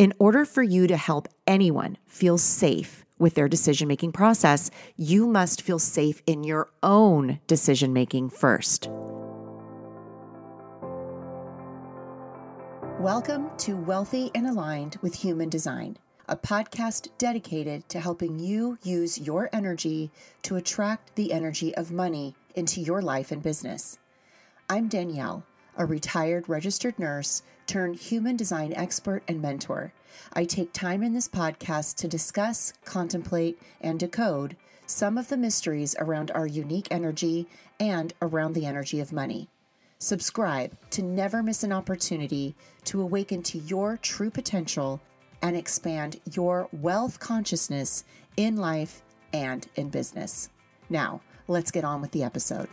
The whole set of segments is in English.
In order for you to help anyone feel safe with their decision making process, you must feel safe in your own decision making first. Welcome to Wealthy and Aligned with Human Design, a podcast dedicated to helping you use your energy to attract the energy of money into your life and business. I'm Danielle a retired registered nurse turned human design expert and mentor. I take time in this podcast to discuss, contemplate, and decode some of the mysteries around our unique energy and around the energy of money. Subscribe to never miss an opportunity to awaken to your true potential and expand your wealth consciousness in life and in business. Now, let's get on with the episode.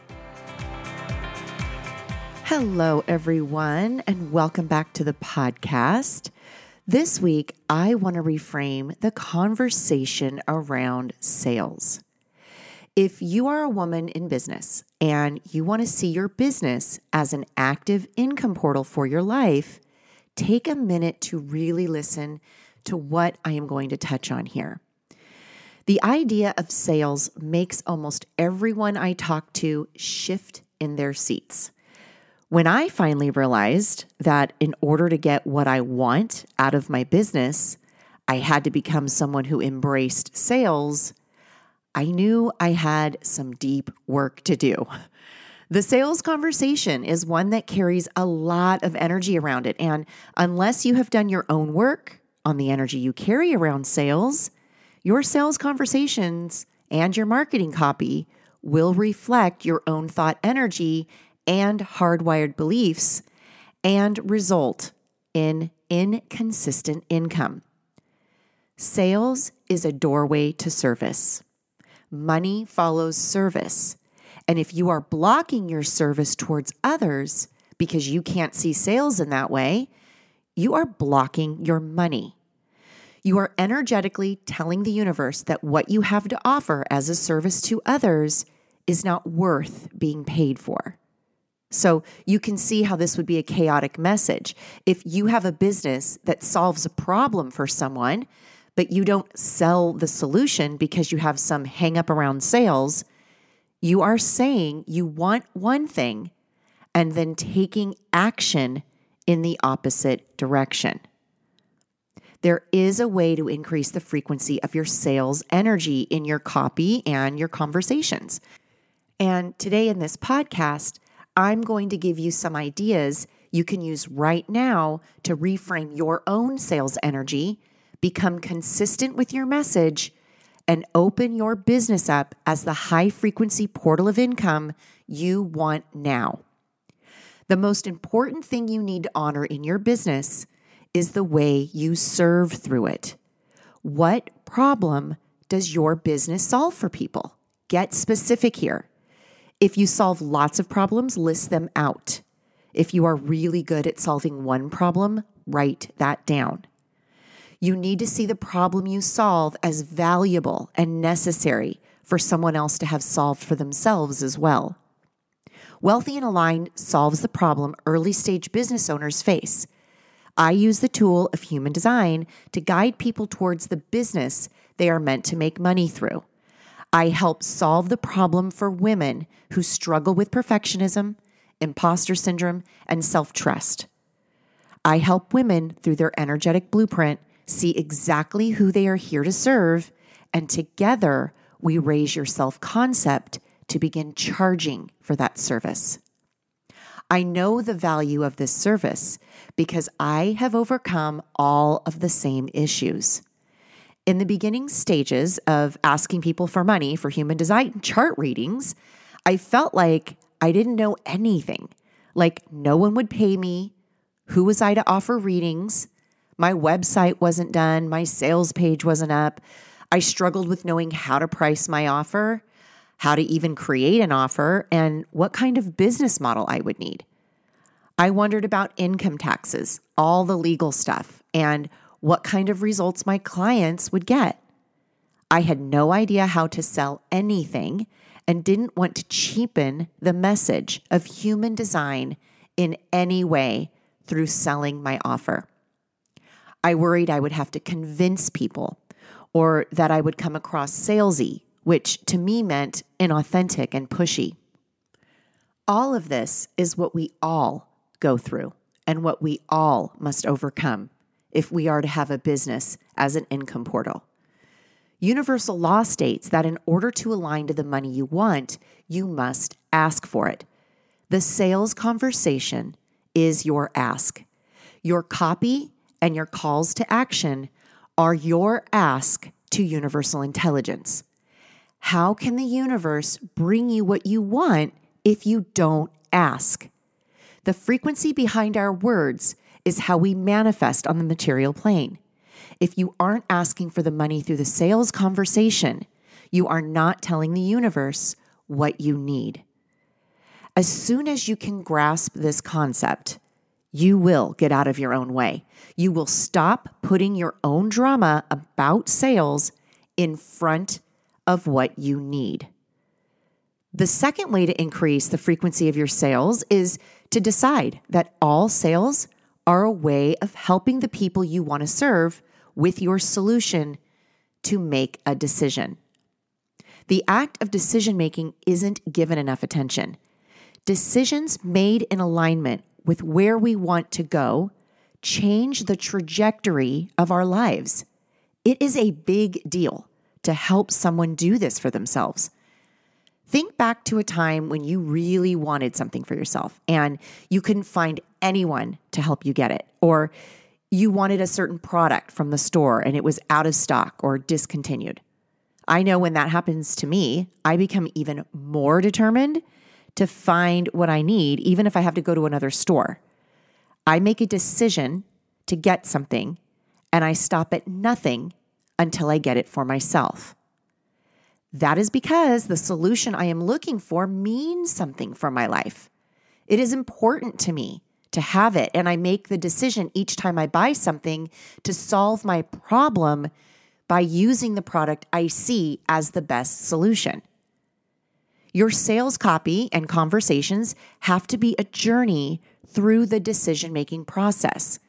Hello, everyone, and welcome back to the podcast. This week, I want to reframe the conversation around sales. If you are a woman in business and you want to see your business as an active income portal for your life, take a minute to really listen to what I am going to touch on here. The idea of sales makes almost everyone I talk to shift in their seats. When I finally realized that in order to get what I want out of my business, I had to become someone who embraced sales, I knew I had some deep work to do. The sales conversation is one that carries a lot of energy around it. And unless you have done your own work on the energy you carry around sales, your sales conversations and your marketing copy will reflect your own thought energy and hardwired beliefs and result in inconsistent income. Sales is a doorway to service. Money follows service. And if you are blocking your service towards others because you can't see sales in that way, you are blocking your money. You are energetically telling the universe that what you have to offer as a service to others is not worth being paid for. So you can see how this would be a chaotic message. If you have a business that solves a problem for someone, but you don't sell the solution because you have some hang up around sales, you are saying you want one thing and then taking action in the opposite direction. There is a way to increase the frequency of your sales energy in your copy and your conversations. And today in this podcast, I'm going to give you some ideas you can use right now to reframe your own sales energy, become consistent with your message, and open your business up as the high frequency portal of income you want now. The most important thing you need to honor in your business is the way you serve through it. What problem does your business solve for people? Get specific here. If you solve lots of problems, list them out. If you are really good at solving one problem, write that down. You need to see the problem you solve as valuable and necessary for someone else to have solved for themselves as well. Wealthy and Aligned solves the problem early stage business owners face. I use the tool of human design to guide people towards the business they are meant to make money through. I help solve the problem for women who struggle with perfectionism, imposter syndrome, and self trust. I help women through their energetic blueprint see exactly who they are here to serve, and together we raise your self concept to begin charging for that service. I know the value of this service because I have overcome all of the same issues in the beginning stages of asking people for money for human design chart readings, I felt like I didn't know anything. Like no one would pay me. Who was I to offer readings? My website wasn't done. My sales page wasn't up. I struggled with knowing how to price my offer, how to even create an offer, and what kind of business model I would need. I wondered about income taxes, all the legal stuff, and what kind of results my clients would get. I had no idea how to sell anything and didn't want to cheapen the message of human design in any way through selling my offer. I worried I would have to convince people or that I would come across salesy, which to me meant inauthentic and pushy. All of this is what we all go through and what we all must overcome if we are to have a business as an income portal. Universal law states that in order to align to the money you want, you must ask for it. The sales conversation is your ask. Your copy and your calls to action are your ask to universal intelligence. How can the universe bring you what you want if you don't ask? The frequency behind our words is how we manifest on the material plane. If you aren't asking for the money through the sales conversation, you are not telling the universe what you need. As soon as you can grasp this concept, you will get out of your own way. You will stop putting your own drama about sales in front of what you need. The second way to increase the frequency of your sales is to decide that all sales are a way of helping the people you want to serve with your solution to make a decision. The act of decision making isn't given enough attention. Decisions made in alignment with where we want to go change the trajectory of our lives. It is a big deal to help someone do this for themselves. Think back to a time when you really wanted something for yourself and you couldn't find anyone to help you get it, or you wanted a certain product from the store and it was out of stock or discontinued. I know when that happens to me, I become even more determined to find what I need, even if I have to go to another store. I make a decision to get something and I stop at nothing until I get it for myself. That is because the solution I am looking for means something for my life. It is important to me to have it. And I make the decision each time I buy something to solve my problem by using the product I see as the best solution. Your sales copy and conversations have to be a journey through the decision making process.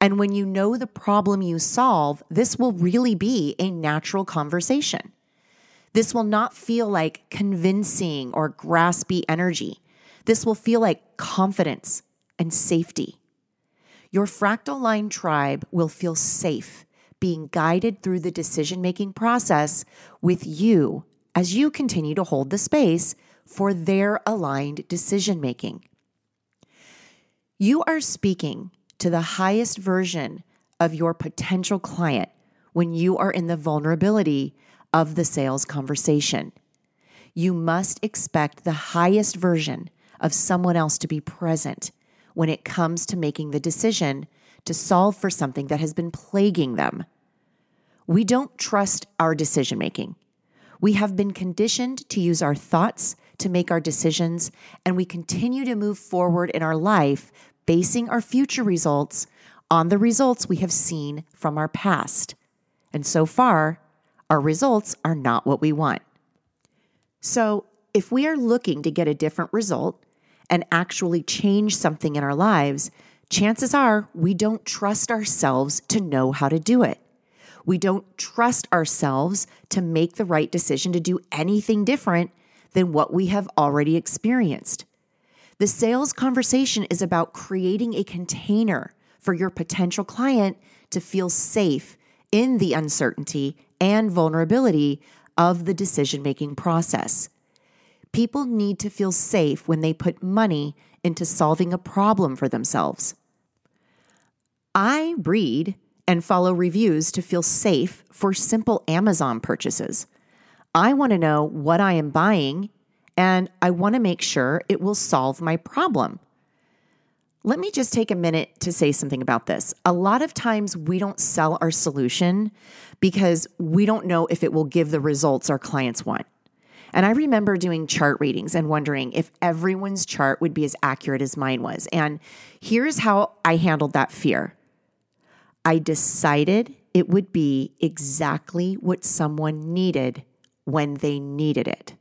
And when you know the problem you solve, this will really be a natural conversation. This will not feel like convincing or graspy energy. This will feel like confidence and safety. Your fractal line tribe will feel safe being guided through the decision making process with you as you continue to hold the space for their aligned decision making. You are speaking to the highest version of your potential client when you are in the vulnerability of the sales conversation. You must expect the highest version of someone else to be present when it comes to making the decision to solve for something that has been plaguing them. We don't trust our decision making. We have been conditioned to use our thoughts to make our decisions, and we continue to move forward in our life basing our future results on the results we have seen from our past. And so far, our results are not what we want. So, if we are looking to get a different result, and actually change something in our lives, chances are we don't trust ourselves to know how to do it. We don't trust ourselves to make the right decision to do anything different than what we have already experienced. The sales conversation is about creating a container for your potential client to feel safe in the uncertainty and vulnerability of the decision making process. People need to feel safe when they put money into solving a problem for themselves. I read and follow reviews to feel safe for simple Amazon purchases. I want to know what I am buying and I want to make sure it will solve my problem. Let me just take a minute to say something about this. A lot of times we don't sell our solution because we don't know if it will give the results our clients want. And I remember doing chart readings and wondering if everyone's chart would be as accurate as mine was. And here's how I handled that fear I decided it would be exactly what someone needed when they needed it.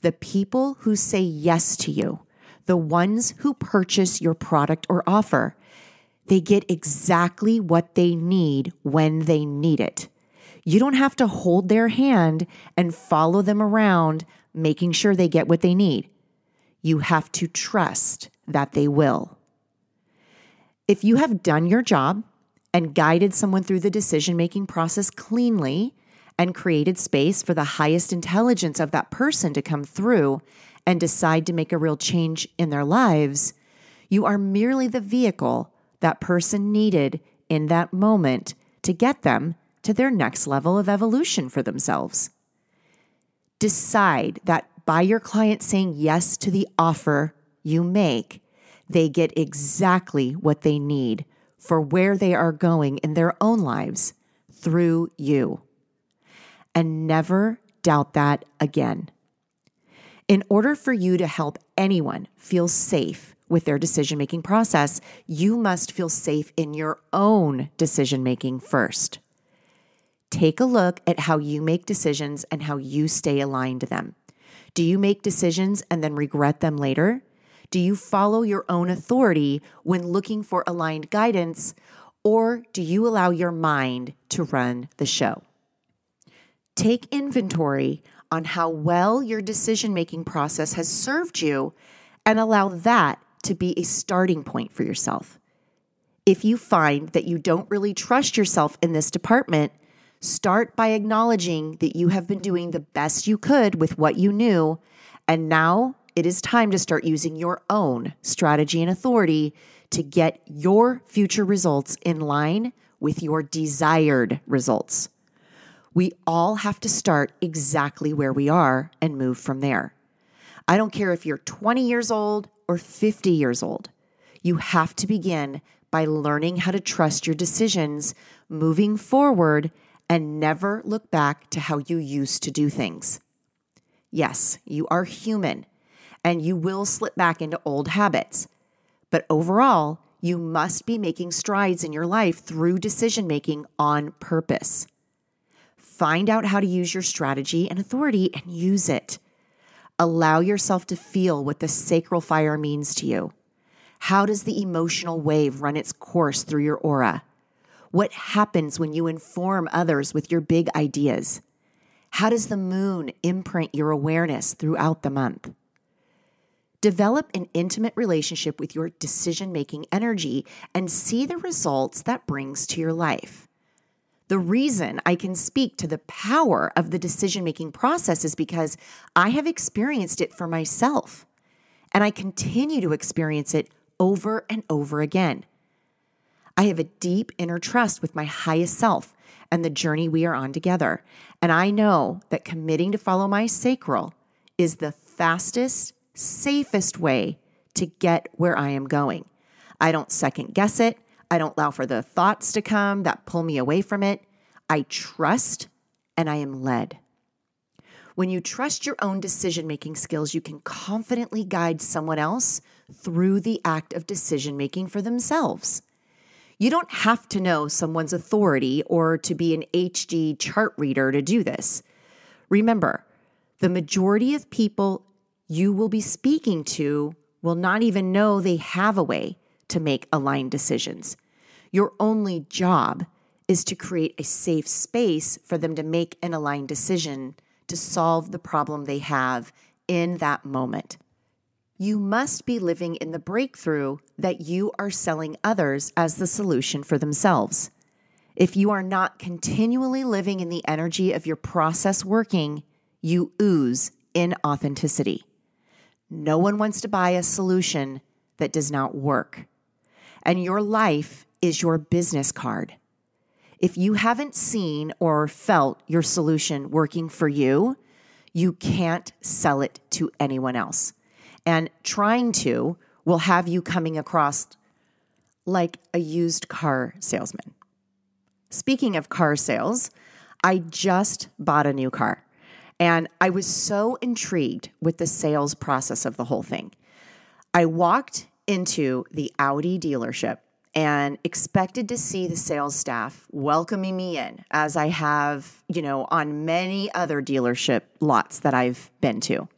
The people who say yes to you, the ones who purchase your product or offer, they get exactly what they need when they need it. You don't have to hold their hand and follow them around, making sure they get what they need. You have to trust that they will. If you have done your job and guided someone through the decision making process cleanly and created space for the highest intelligence of that person to come through and decide to make a real change in their lives, you are merely the vehicle that person needed in that moment to get them to their next level of evolution for themselves. Decide that by your client saying yes to the offer you make, they get exactly what they need for where they are going in their own lives through you. And never doubt that again. In order for you to help anyone feel safe with their decision making process, you must feel safe in your own decision making first. Take a look at how you make decisions and how you stay aligned to them. Do you make decisions and then regret them later? Do you follow your own authority when looking for aligned guidance, or do you allow your mind to run the show? Take inventory on how well your decision making process has served you and allow that to be a starting point for yourself. If you find that you don't really trust yourself in this department, start by acknowledging that you have been doing the best you could with what you knew, and now it is time to start using your own strategy and authority to get your future results in line with your desired results. We all have to start exactly where we are and move from there. I don't care if you're 20 years old or 50 years old. You have to begin by learning how to trust your decisions, moving forward, and never look back to how you used to do things. Yes, you are human and you will slip back into old habits. But overall, you must be making strides in your life through decision making on purpose. Find out how to use your strategy and authority and use it. Allow yourself to feel what the sacral fire means to you. How does the emotional wave run its course through your aura? What happens when you inform others with your big ideas? How does the moon imprint your awareness throughout the month? Develop an intimate relationship with your decision making energy and see the results that brings to your life. The reason I can speak to the power of the decision making process is because I have experienced it for myself and I continue to experience it over and over again. I have a deep inner trust with my highest self and the journey we are on together. And I know that committing to follow my sacral is the fastest, safest way to get where I am going. I don't second guess it. I don't allow for the thoughts to come that pull me away from it. I trust and I am led. When you trust your own decision making skills, you can confidently guide someone else through the act of decision making for themselves. You don't have to know someone's authority or to be an HD chart reader to do this. Remember, the majority of people you will be speaking to will not even know they have a way to make aligned decisions. Your only job is to create a safe space for them to make an aligned decision to solve the problem they have in that moment. You must be living in the breakthrough that you are selling others as the solution for themselves. If you are not continually living in the energy of your process working, you ooze inauthenticity. No one wants to buy a solution that does not work. And your life is your business card. If you haven't seen or felt your solution working for you, you can't sell it to anyone else. And trying to will have you coming across like a used car salesman. Speaking of car sales, I just bought a new car and I was so intrigued with the sales process of the whole thing. I walked into the Audi dealership and expected to see the sales staff welcoming me in as I have, you know, on many other dealership lots that I've been to.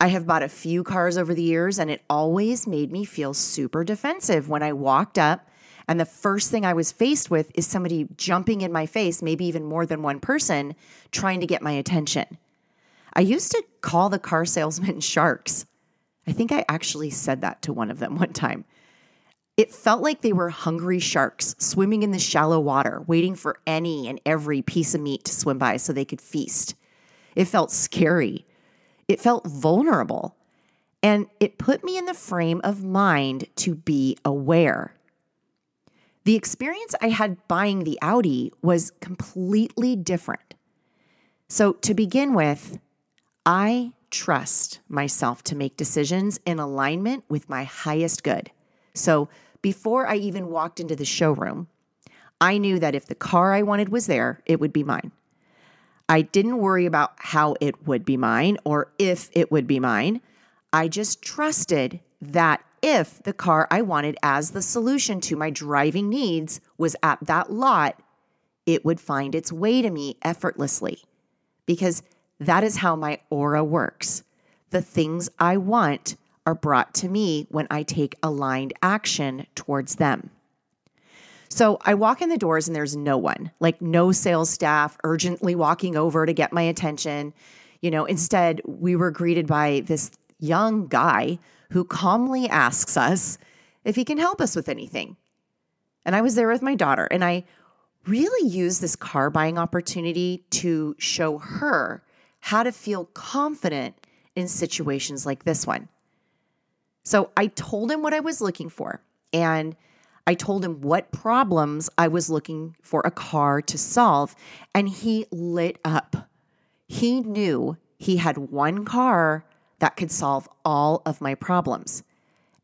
I have bought a few cars over the years and it always made me feel super defensive when I walked up And the first thing I was faced with is somebody jumping in my face, maybe even more than one person, trying to get my attention. I used to call the car salesmen sharks. I think I actually said that to one of them one time. It felt like they were hungry sharks swimming in the shallow water, waiting for any and every piece of meat to swim by so they could feast. It felt scary. It felt vulnerable. And it put me in the frame of mind to be aware. The experience I had buying the Audi was completely different. So, to begin with, I trust myself to make decisions in alignment with my highest good. So, before I even walked into the showroom, I knew that if the car I wanted was there, it would be mine. I didn't worry about how it would be mine or if it would be mine. I just trusted that if the car I wanted as the solution to my driving needs was at that lot, it would find its way to me effortlessly. Because that is how my aura works. The things I want are brought to me when I take aligned action towards them. So I walk in the doors and there's no one, like no sales staff urgently walking over to get my attention. You know, instead, we were greeted by this young guy who calmly asks us if he can help us with anything. And I was there with my daughter, and I really used this car buying opportunity to show her how to feel confident in situations like this one. So I told him what I was looking for, and I told him what problems I was looking for a car to solve, and he lit up. He knew he had one car that could solve all of my problems.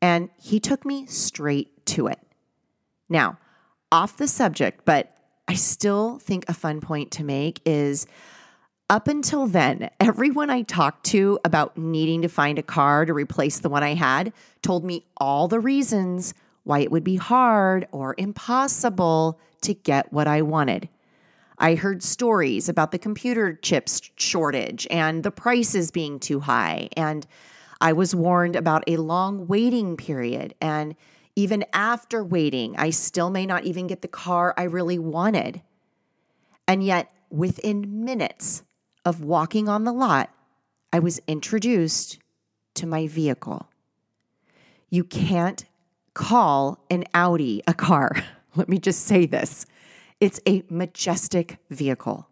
And he took me straight to it. Now, off the subject, but I still think a fun point to make is up until then, everyone I talked to about needing to find a car to replace the one I had told me all the reasons why it would be hard or impossible to get what I wanted. I heard stories about the computer chips shortage and the prices being too high. And I was warned about a long waiting period. And even after waiting, I still may not even get the car I really wanted. And yet, within minutes of walking on the lot, I was introduced to my vehicle. You can't call an Audi a car. Let me just say this. It's a majestic vehicle.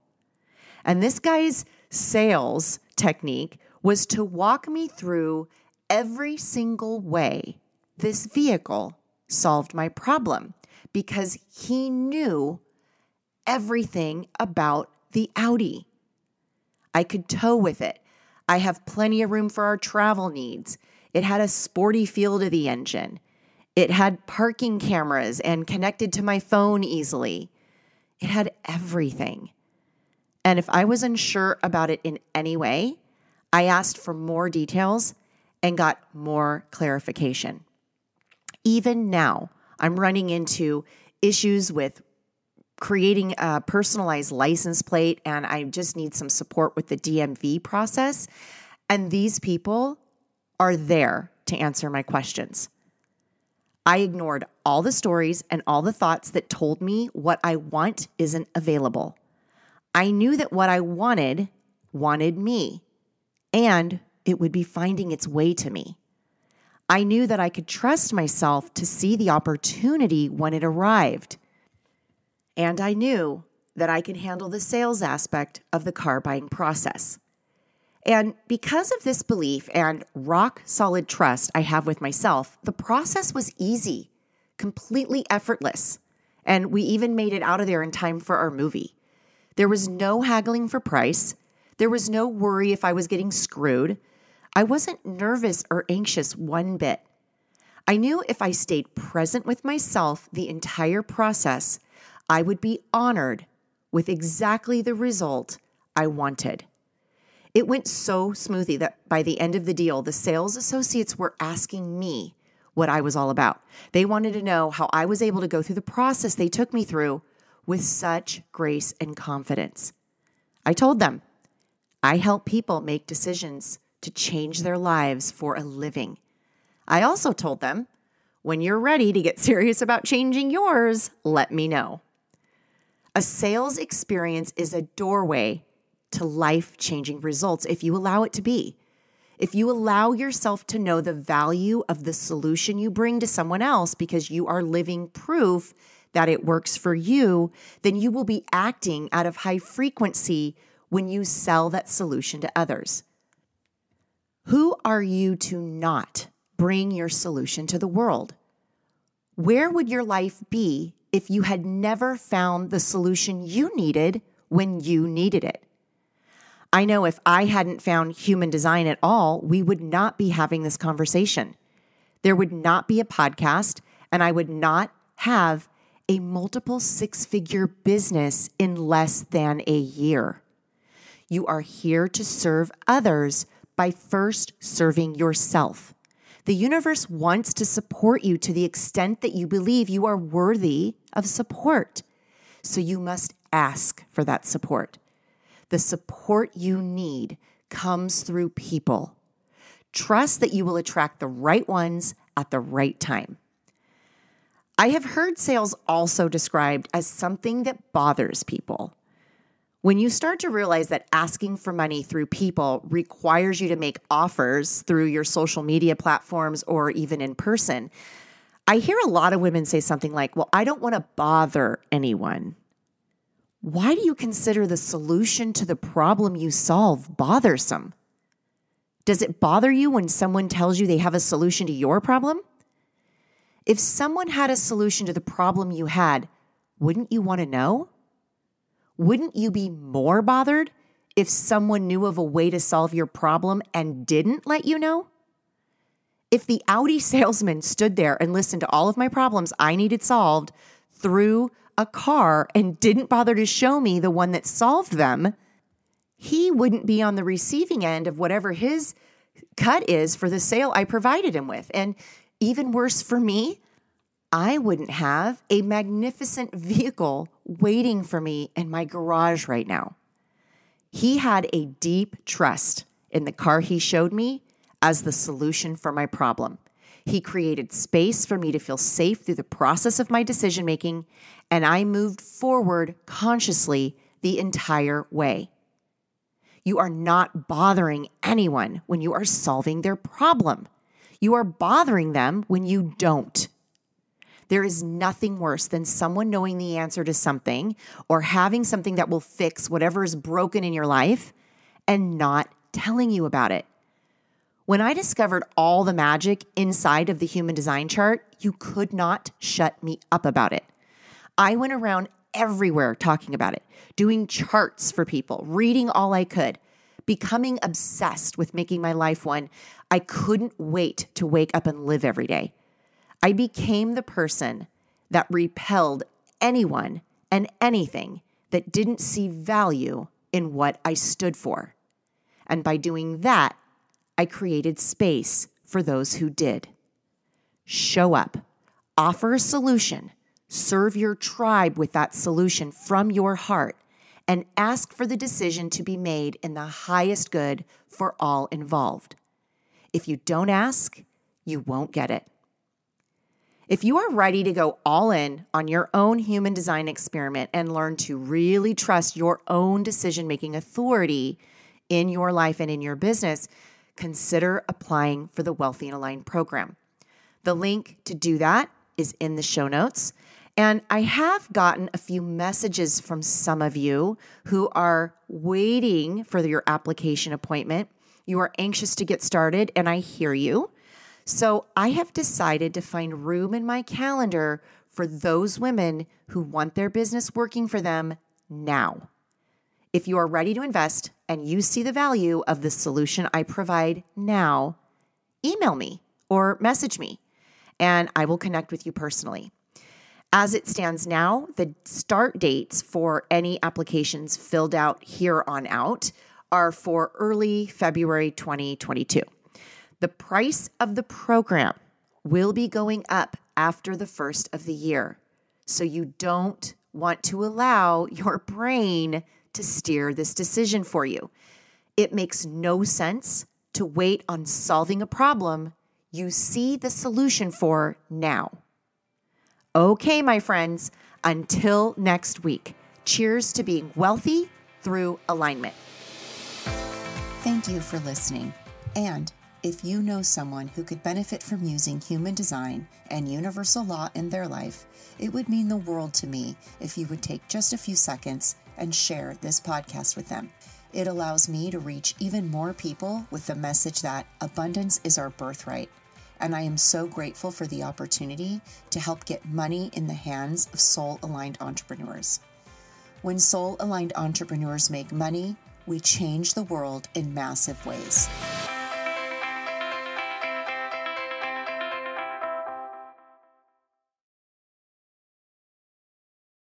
And this guy's sales technique was to walk me through every single way this vehicle solved my problem because he knew everything about the Audi. I could tow with it. I have plenty of room for our travel needs. It had a sporty feel to the engine. It had parking cameras and connected to my phone easily. It had everything. And if I was unsure about it in any way, I asked for more details and got more clarification. Even now, I'm running into issues with creating a personalized license plate, and I just need some support with the DMV process. And these people are there to answer my questions. I ignored all the stories and all the thoughts that told me what I want isn't available. I knew that what I wanted wanted me, and it would be finding its way to me. I knew that I could trust myself to see the opportunity when it arrived. And I knew that I could handle the sales aspect of the car buying process. And because of this belief and rock solid trust I have with myself, the process was easy, completely effortless. And we even made it out of there in time for our movie. There was no haggling for price. There was no worry if I was getting screwed. I wasn't nervous or anxious one bit. I knew if I stayed present with myself the entire process, I would be honored with exactly the result I wanted. It went so smoothly that by the end of the deal, the sales associates were asking me what I was all about. They wanted to know how I was able to go through the process they took me through with such grace and confidence. I told them, I help people make decisions to change their lives for a living. I also told them, When you're ready to get serious about changing yours, let me know. A sales experience is a doorway to life changing results if you allow it to be. If you allow yourself to know the value of the solution you bring to someone else because you are living proof that it works for you, then you will be acting out of high frequency when you sell that solution to others. Who are you to not bring your solution to the world? Where would your life be if you had never found the solution you needed when you needed it? I know if I hadn't found human design at all, we would not be having this conversation. There would not be a podcast, and I would not have a multiple six figure business in less than a year. You are here to serve others by first serving yourself. The universe wants to support you to the extent that you believe you are worthy of support. So you must ask for that support. The support you need comes through people. Trust that you will attract the right ones at the right time. I have heard sales also described as something that bothers people. When you start to realize that asking for money through people requires you to make offers through your social media platforms or even in person, I hear a lot of women say something like, Well, I don't want to bother anyone. Why do you consider the solution to the problem you solve bothersome? Does it bother you when someone tells you they have a solution to your problem? If someone had a solution to the problem you had, wouldn't you want to know? Wouldn't you be more bothered if someone knew of a way to solve your problem and didn't let you know? If the Audi salesman stood there and listened to all of my problems I needed solved through a car and didn't bother to show me the one that solved them, he wouldn't be on the receiving end of whatever his cut is for the sale I provided him with. And even worse for me, I wouldn't have a magnificent vehicle waiting for me in my garage right now. He had a deep trust in the car he showed me as the solution for my problem. He created space for me to feel safe through the process of my decision making, and I moved forward consciously the entire way. You are not bothering anyone when you are solving their problem. You are bothering them when you don't. There is nothing worse than someone knowing the answer to something or having something that will fix whatever is broken in your life and not telling you about it. When I discovered all the magic inside of the human design chart, you could not shut me up about it. I went around everywhere talking about it, doing charts for people, reading all I could, becoming obsessed with making my life one I couldn't wait to wake up and live every day. I became the person that repelled anyone and anything that didn't see value in what I stood for. And by doing that, I created space for those who did. Show up, offer a solution, serve your tribe with that solution from your heart, and ask for the decision to be made in the highest good for all involved. If you don't ask, you won't get it. If you are ready to go all in on your own human design experiment and learn to really trust your own decision making authority in your life and in your business, consider applying for the Wealthy and Aligned program. The link to do that is in the show notes. And I have gotten a few messages from some of you who are waiting for your application appointment. You are anxious to get started, and I hear you. So I have decided to find room in my calendar for those women who want their business working for them now. If you are ready to invest and you see the value of the solution I provide now, email me or message me, and I will connect with you personally. As it stands now, the start dates for any applications filled out here on out are for early February 2022. The price of the program will be going up after the first of the year. So you don't want to allow your brain to steer this decision for you. It makes no sense to wait on solving a problem you see the solution for now. Okay, my friends, until next week, cheers to being wealthy through alignment. Thank you for listening. And if you know someone who could benefit from using human design and universal law in their life, it would mean the world to me if you would take just a few seconds and share this podcast with them. It allows me to reach even more people with the message that abundance is our birthright. And I am so grateful for the opportunity to help get money in the hands of soul aligned entrepreneurs. When soul aligned entrepreneurs make money, we change the world in massive ways.